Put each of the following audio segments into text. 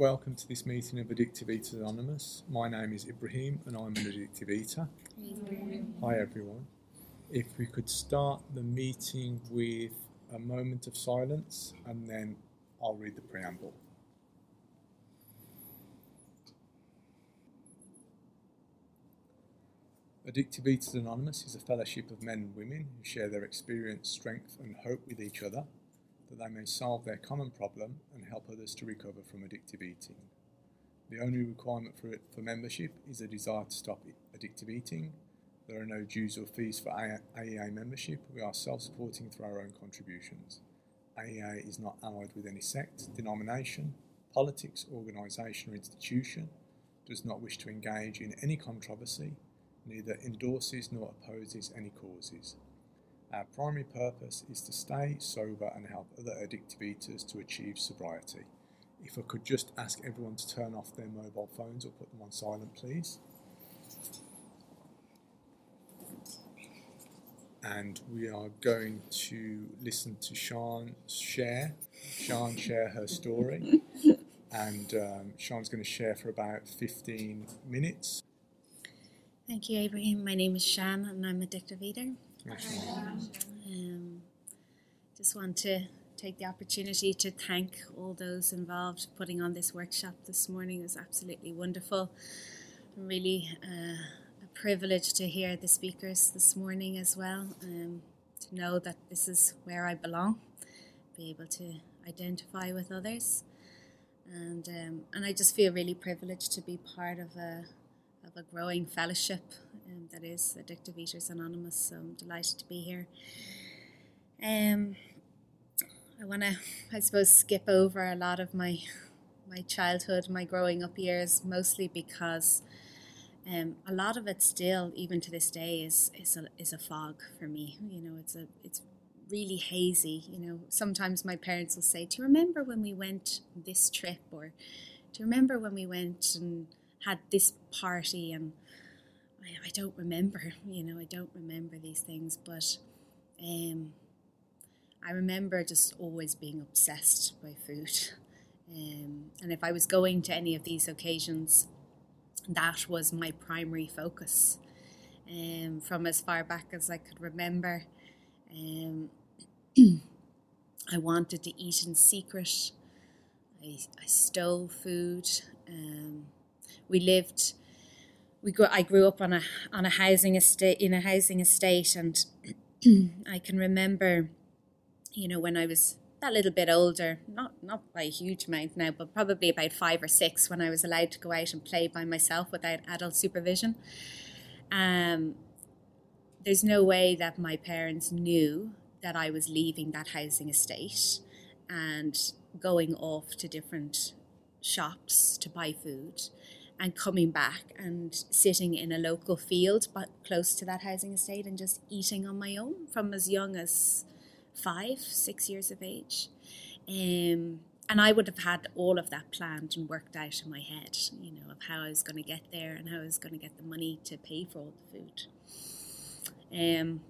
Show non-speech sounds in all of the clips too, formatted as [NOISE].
welcome to this meeting of Addictive Eaters Anonymous. My name is Ibrahim and I'm an addictive eater. Hi everyone. If we could start the meeting with a moment of silence and then I'll read the preamble. Addictive Eaters Anonymous is a fellowship of men and women who share their experience, strength, and hope with each other that they may solve their common problem and help others to recover from addictive eating. The only requirement for, it, for membership is a desire to stop addictive eating. There are no dues or fees for AEA membership. We are self supporting through our own contributions. AEA is not allied with any sect, denomination, politics, organisation, or institution, does not wish to engage in any controversy, neither endorses nor opposes any causes. Our primary purpose is to stay sober and help other addictive eaters to achieve sobriety. If I could just ask everyone to turn off their mobile phones or put them on silent, please. And we are going to listen to Sean share, Sean share her story. and um, Sean's going to share for about 15 minutes. Thank you, Abraham. My name is Shan and I'm addictive eater. Um, just want to take the opportunity to thank all those involved putting on this workshop this morning. It was absolutely wonderful. Really uh, a privilege to hear the speakers this morning as well. Um, to know that this is where I belong, be able to identify with others, and um, and I just feel really privileged to be part of a of a growing fellowship um, that is Addictive Eaters Anonymous. So I'm delighted to be here. Um, I want to, I suppose, skip over a lot of my my childhood, my growing up years, mostly because um, a lot of it still, even to this day, is is a, is a fog for me. You know, it's a it's really hazy. You know, sometimes my parents will say, "Do you remember when we went this trip?" or "Do you remember when we went and had this party?" and I, don't remember, [LAUGHS] you know, I don't remember these things, but um, I remember just always being obsessed by food. Um, and if I was going to any of these occasions, that was my primary focus. Um, from as far back as I could remember, um, [CLEARS THROAT] I wanted to eat in secret. I, I stole food. Um, we lived we grew, I grew up on a on a housing estate in a housing estate, and [CLEARS THROAT] I can remember, you know, when I was that little bit older, not not by a huge amount now, but probably about five or six, when I was allowed to go out and play by myself without adult supervision. Um, there's no way that my parents knew that I was leaving that housing estate and going off to different shops to buy food and coming back and sitting in a local field but close to that housing estate and just eating on my own from as young as five, six years of age. Um, and I would have had all of that planned and worked out in my head, you know, of how I was going to get there and how I was going to get the money to pay for all the food. Um,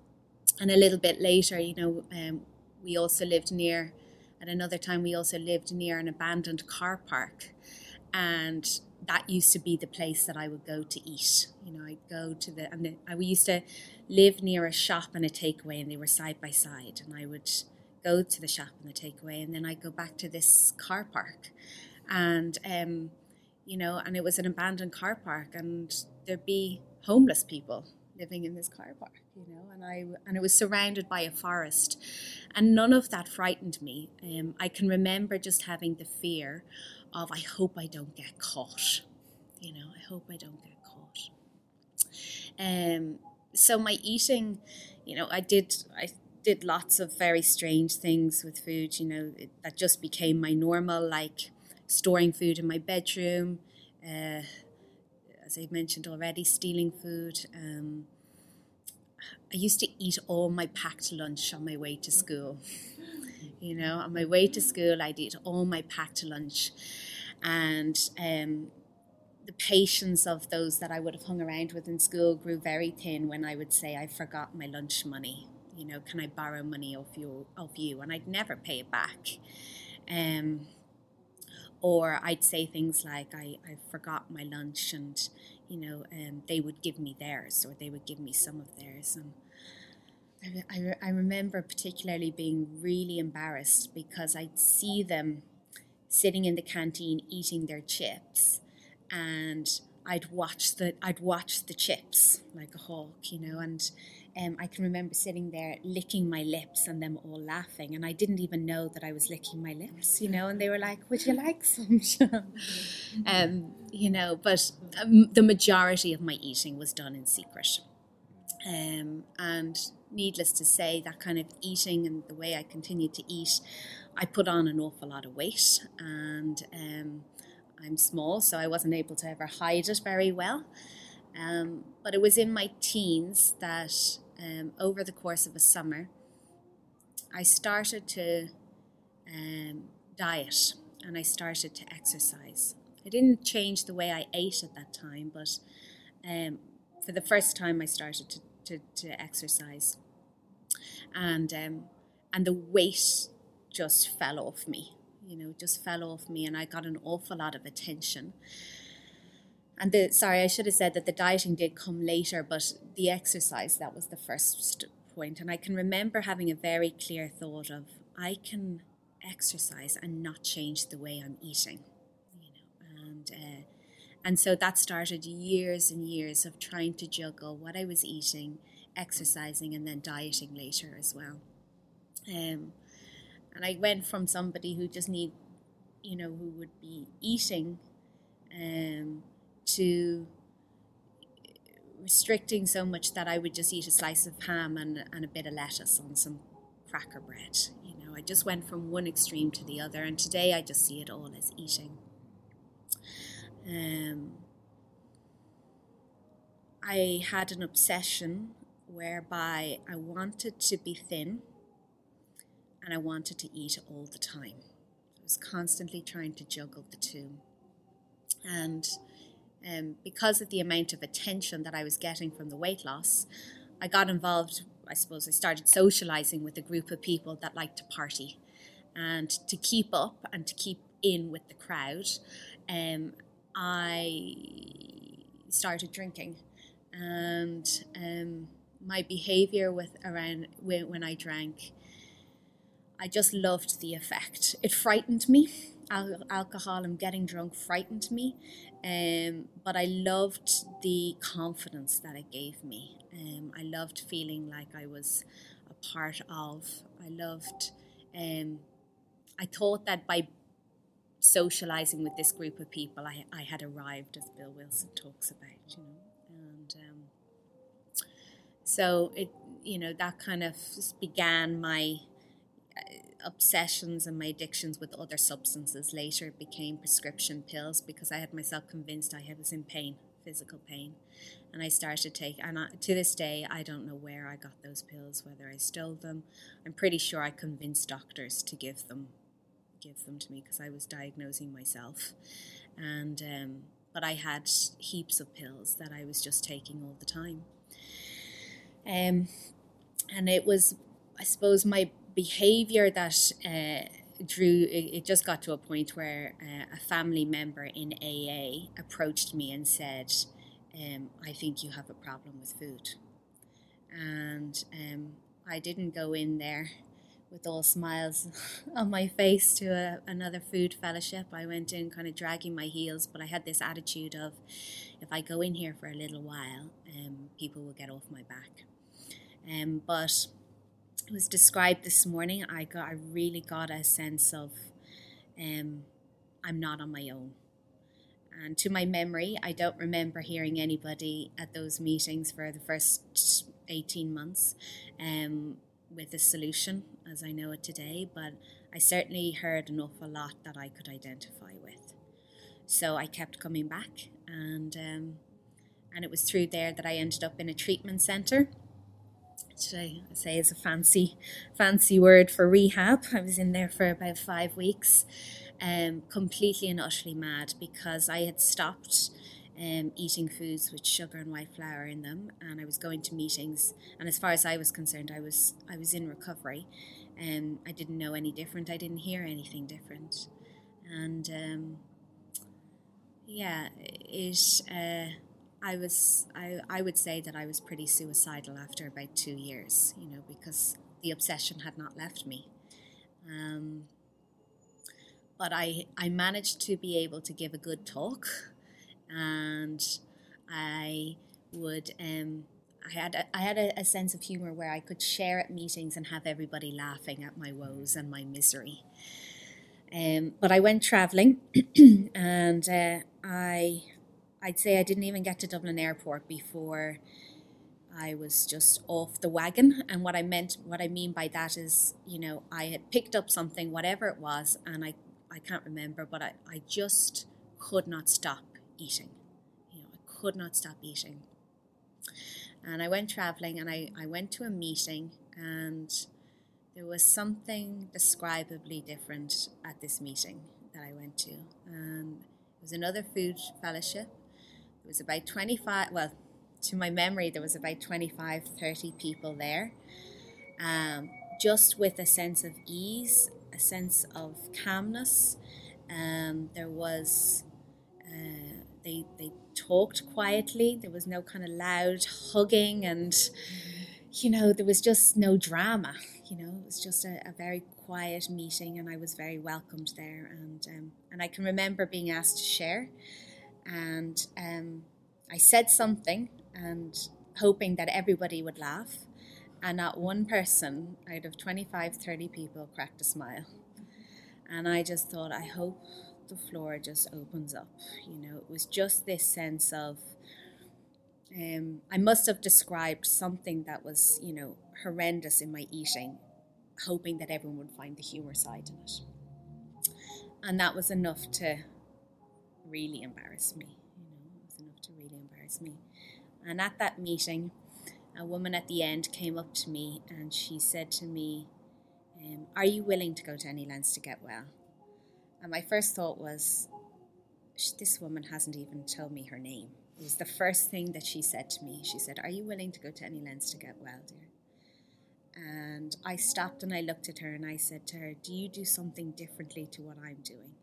and a little bit later, you know, um, we also lived near, at another time, we also lived near an abandoned car park. And that used to be the place that I would go to eat. You know, I'd go to the, and the, I we used to live near a shop and a takeaway, and they were side by side. And I would go to the shop and the takeaway, and then I'd go back to this car park. And, um, you know, and it was an abandoned car park, and there'd be homeless people living in this car park, you know, and I and it was surrounded by a forest, and none of that frightened me. Um, I can remember just having the fear of I hope I don't get caught. You know, I hope I don't get caught. Um, so my eating, you know, I did I did lots of very strange things with food. You know, it, that just became my normal, like storing food in my bedroom. Uh, as I mentioned already, stealing food. Um, I used to eat all my packed lunch on my way to school. You know, on my way to school, I'd eat all my packed lunch. And um, the patience of those that I would have hung around with in school grew very thin when I would say, I forgot my lunch money. You know, can I borrow money of you? Of you? And I'd never pay it back. Um, or I'd say things like I, I forgot my lunch and you know um, they would give me theirs or they would give me some of theirs and I, I, I remember particularly being really embarrassed because I'd see them sitting in the canteen eating their chips. And I'd watch the I'd watch the chips like a hawk, you know, and um, I can remember sitting there licking my lips and them all laughing, and I didn't even know that I was licking my lips, you know, and they were like, "Would you like some?" [LAUGHS] um, you know, but um, the majority of my eating was done in secret, um, and needless to say, that kind of eating and the way I continued to eat, I put on an awful lot of weight, and um, I'm small, so I wasn't able to ever hide it very well. Um, but it was in my teens that um, over the course of a summer, I started to um, diet and I started to exercise. I didn't change the way I ate at that time, but um, for the first time, I started to, to, to exercise. And, um, and the weight just fell off me, you know, just fell off me, and I got an awful lot of attention and the sorry, I should have said that the dieting did come later, but the exercise that was the first point. And I can remember having a very clear thought of I can exercise and not change the way I'm eating, you know, and. Uh, and so that started years and years of trying to juggle what I was eating, exercising, and then dieting later as well. Um, and I went from somebody who just need, you know, who would be eating um, to restricting so much that I would just eat a slice of ham and, and a bit of lettuce on some cracker bread. You know, I just went from one extreme to the other, and today I just see it all as eating. Um, I had an obsession whereby I wanted to be thin and I wanted to eat all the time. I was constantly trying to juggle the two. And um, because of the amount of attention that I was getting from the weight loss, I got involved. I suppose I started socializing with a group of people that liked to party, and to keep up and to keep in with the crowd, um, I started drinking, and um, my behavior with around when, when I drank, I just loved the effect. It frightened me. Al- alcohol and getting drunk frightened me um, but I loved the confidence that it gave me. Um, I loved feeling like I was a part of. I loved. Um, I thought that by socializing with this group of people, I, I had arrived, as Bill Wilson talks about, you know, and um, so it, you know, that kind of began my obsessions and my addictions with other substances later became prescription pills because I had myself convinced I was in pain, physical pain. And I started to take, and I, to this day, I don't know where I got those pills, whether I stole them. I'm pretty sure I convinced doctors to give them, give them to me because I was diagnosing myself. And, um, but I had heaps of pills that I was just taking all the time. Um, and it was, I suppose, my behavior that uh, drew it just got to a point where uh, a family member in AA approached me and said, um, I think you have a problem with food. And um, I didn't go in there with all smiles [LAUGHS] on my face to a, another food fellowship. I went in kind of dragging my heels, but I had this attitude of if I go in here for a little while, um, people will get off my back. Um, but was described this morning, I got I really got a sense of um, I'm not on my own. And to my memory, I don't remember hearing anybody at those meetings for the first 18 months um, with a solution as I know it today, but I certainly heard an awful lot that I could identify with. So I kept coming back, and um, and it was through there that I ended up in a treatment centre which I say is a fancy, fancy word for rehab. I was in there for about five weeks, um, completely and utterly mad because I had stopped um, eating foods with sugar and white flour in them, and I was going to meetings. And as far as I was concerned, I was I was in recovery. Um, I didn't know any different. I didn't hear anything different. and um, yeah, it. Uh, I was I, I would say that I was pretty suicidal after about two years, you know, because the obsession had not left me. Um, but I I managed to be able to give a good talk, and I would um, I had a, I had a, a sense of humor where I could share at meetings and have everybody laughing at my woes and my misery. Um, but I went traveling, [CLEARS THROAT] and uh, I I'd say I didn't even get to Dublin Airport before I was just off the wagon. And what I meant, what I mean by that is, you know, I had picked up something, whatever it was, and I, I can't remember, but I, I just could not stop eating. You know, I could not stop eating. And I went traveling and I, I went to a meeting and there was something describably different at this meeting that I went to. Um, it was another food fellowship There was about 25, well, to my memory, there was about 25, 30 people there, um, just with a sense of ease, a sense of calmness. Um, there was, uh, they, they talked quietly, there was no kind of loud hugging, and, you know, there was just no drama. You know, it was just a, a very quiet meeting, and I was very welcomed there. And, um, and I can remember being asked to share and um, I said something and hoping that everybody would laugh, and not one person out of 25, 30 people cracked a smile. And I just thought, I hope the floor just opens up. You know, it was just this sense of, um, I must have described something that was, you know, horrendous in my eating, hoping that everyone would find the humour side in it. And that was enough to really embarrass me. You know, it was enough to really embarrass me. And at that meeting, a woman at the end came up to me and she said to me, um, Are you willing to go to any lengths to get well? And my first thought was, This woman hasn't even told me her name. It was the first thing that she said to me. She said, Are you willing to go to any lengths to get well, dear? And I stopped and I looked at her and I said to her, Do you do something differently to what I'm doing?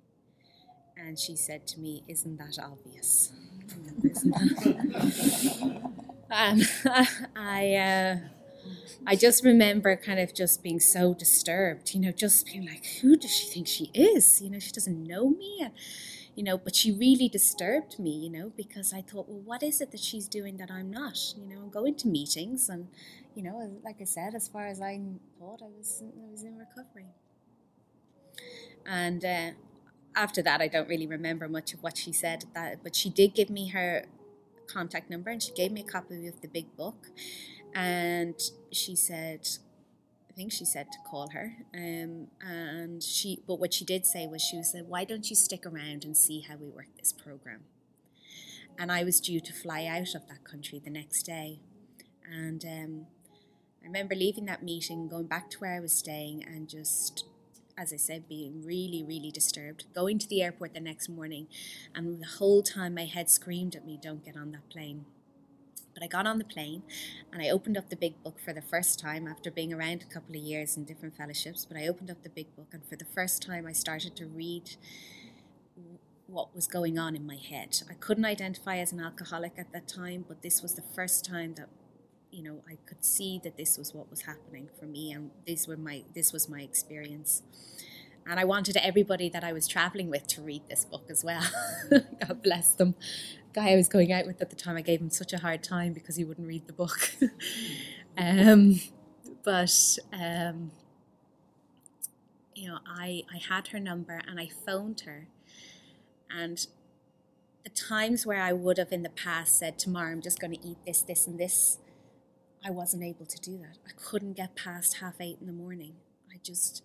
And she said to me, Isn't that obvious? [LAUGHS] and [LAUGHS] [LAUGHS] I, uh, I just remember kind of just being so disturbed, you know, just being like, who does she think she is? You know, she doesn't know me. And, you know, but she really disturbed me, you know, because I thought, well, what is it that she's doing that I'm not? You know, I'm going to meetings and, you know, like I said, as far as I thought, I was, I was in recovery. And uh, after that, I don't really remember much of what she said. That, but she did give me her contact number, and she gave me a copy of the big book, and she said, I think she said to call her. Um, and she, but what she did say was, she said, "Why don't you stick around and see how we work this program?" And I was due to fly out of that country the next day, and um, I remember leaving that meeting, going back to where I was staying, and just as I said, being really, really disturbed. Going to the airport the next morning, and the whole time my head screamed at me, Don't get on that plane. But I got on the plane and I opened up the big book for the first time after being around a couple of years in different fellowships. But I opened up the big book, and for the first time, I started to read what was going on in my head. I couldn't identify as an alcoholic at that time, but this was the first time that you know I could see that this was what was happening for me and were my this was my experience and I wanted everybody that I was traveling with to read this book as well. [LAUGHS] God bless them. Guy I was going out with at the time, I gave him such a hard time because he wouldn't read the book. [LAUGHS] um, but um, you know, I I had her number and I phoned her, and the times where I would have in the past said, "Tomorrow I'm just going to eat this, this, and this," I wasn't able to do that. I couldn't get past half eight in the morning. I just,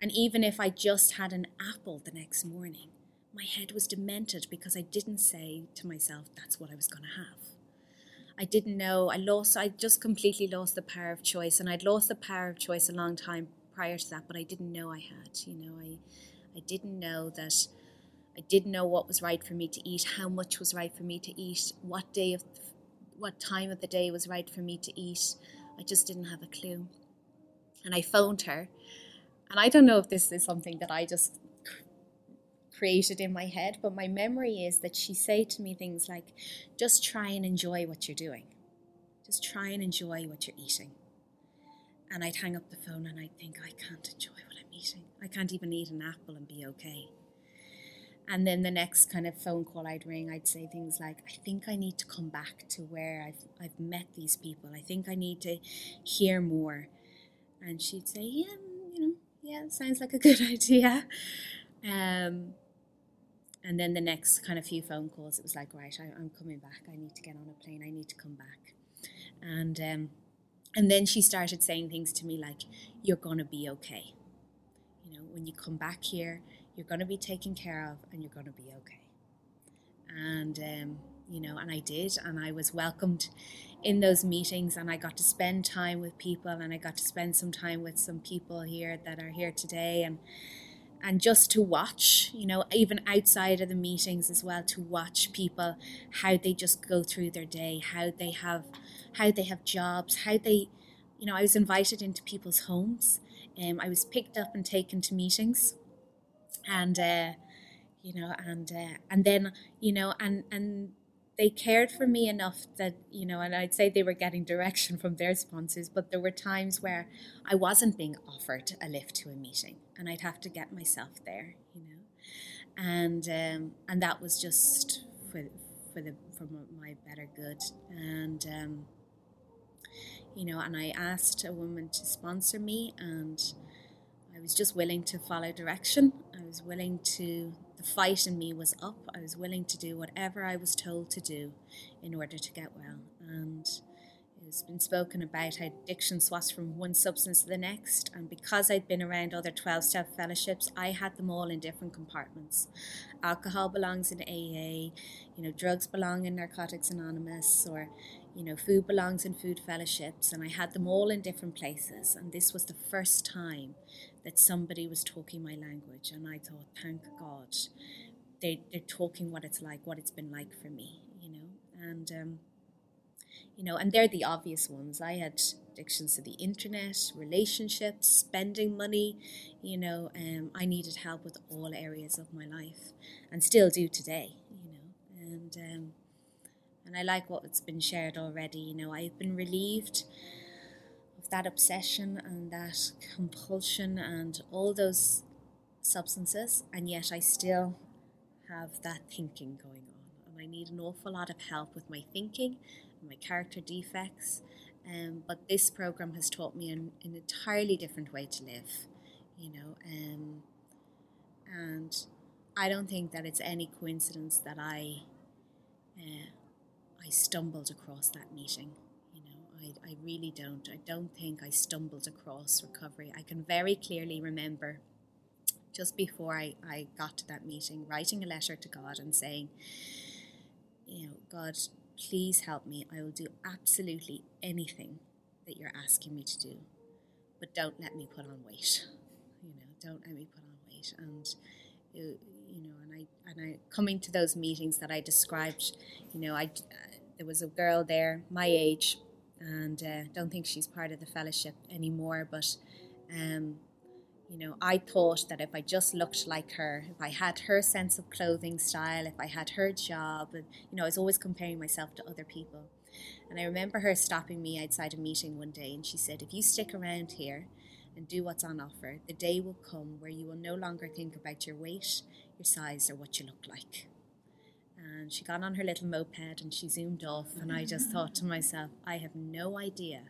and even if I just had an apple the next morning, my head was demented because I didn't say to myself, that's what I was going to have. I didn't know. I lost, I just completely lost the power of choice. And I'd lost the power of choice a long time prior to that, but I didn't know I had. You know, I, I didn't know that. I didn't know what was right for me to eat, how much was right for me to eat, what day of what time of the day was right for me to eat. I just didn't have a clue. And I phoned her. And I don't know if this is something that I just created in my head, but my memory is that she said to me things like, just try and enjoy what you're doing. Just try and enjoy what you're eating. And I'd hang up the phone and I'd think, I can't enjoy what I'm eating. I can't even eat an apple and be okay. And then the next kind of phone call I'd ring, I'd say things like, I think I need to come back to where I've, I've met these people. I think I need to hear more. And she'd say, Yeah, yeah, sounds like a good [LAUGHS] idea. Um, and then the next kind of few phone calls, it was like, right, I, am coming back. I need to get on a plane. I need to come back. And um, and then she started saying things to me like, "You're gonna be okay. You know, when you come back here, you're gonna be taken care of, and you're gonna be okay." And um, you know, and I did, and I was welcomed in those meetings, and I got to spend time with people, and I got to spend some time with some people here that are here today, and and just to watch, you know, even outside of the meetings as well, to watch people how they just go through their day, how they have, how they have jobs, how they, you know, I was invited into people's homes, um, I was picked up and taken to meetings, and uh, you know, and uh, and then you know, and and they cared for me enough that you know and i'd say they were getting direction from their sponsors but there were times where i wasn't being offered a lift to a meeting and i'd have to get myself there you know? And um, and that was just for for the for my better good. And um, you know and i asked a woman to sponsor me and i was just willing to follow direction. I was willing to the fight in me was up. I was willing to do whatever I was told to do in order to get well. And it's been spoken about how addiction swaps from one substance to the next. And because I'd been around other 12 step fellowships, I had them all in different compartments. Alcohol belongs in AA, you know, drugs belong in Narcotics Anonymous, or, you know, food belongs in food fellowships. And I had them all in different places. And this was the first time that somebody was talking my language, and I thought, thank God, they they're talking what it's like, what it's been like for me, you know, and um, you know, and they're the obvious ones. I had addictions to the internet, relationships, spending money, you know, um, I needed help with all areas of my life, and still do today, you know, and um, and I like what's been shared already. You know, I've been relieved of that obsession and that compulsion and all those substances, and yet I still have that thinking going on. And I need an awful lot of help with my thinking and my character defects. Um, but this program has taught me an, an entirely different way to live, you know. Um, and I don't think that it's any coincidence that I uh, I stumbled across that meeting. You know, I, I really don't. I don't think I stumbled across recovery. I can very clearly remember just before I, I got to that meeting writing a letter to God and saying, you know, God, please help me. I will do absolutely anything that you're asking me to do, but don't let me put on weight. You know, don't let me put on weight. And you know, and I and I coming to those meetings that I described, you know, I uh, there was a girl there my age and uh, don't think she's part of the fellowship anymore. But um, you know, I thought that if I just looked like her, if I had her sense of clothing style, if I had her job, and you know, I was always comparing myself to other people. And I remember her stopping me outside a meeting one day, and she said, "If you stick around here." And do what's on offer. The day will come where you will no longer think about your weight, your size, or what you look like and she got on her little moped and she zoomed off and I just thought to myself, I have no idea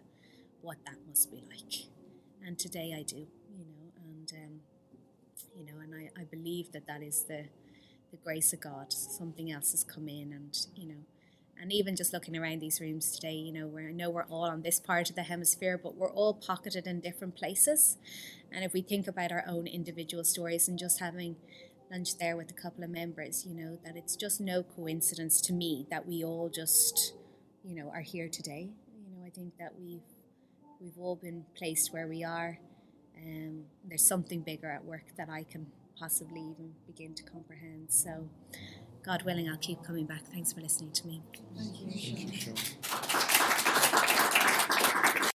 what that must be like. And today I do, you know, and um, you know, and I, I believe that that is the the grace of God. Something else has come in, and you know, and even just looking around these rooms today, you know, where I know we're all on this part of the hemisphere, but we're all pocketed in different places. And if we think about our own individual stories and just having lunch there with a couple of members, you know, that it's just no coincidence to me that we all just, you know, are here today. You know, I think that we've we've all been placed where we are. Um, there's something bigger at work that I can possibly even begin to comprehend. So, God willing, I'll keep coming back. Thanks for listening to me. Thank you. Thank you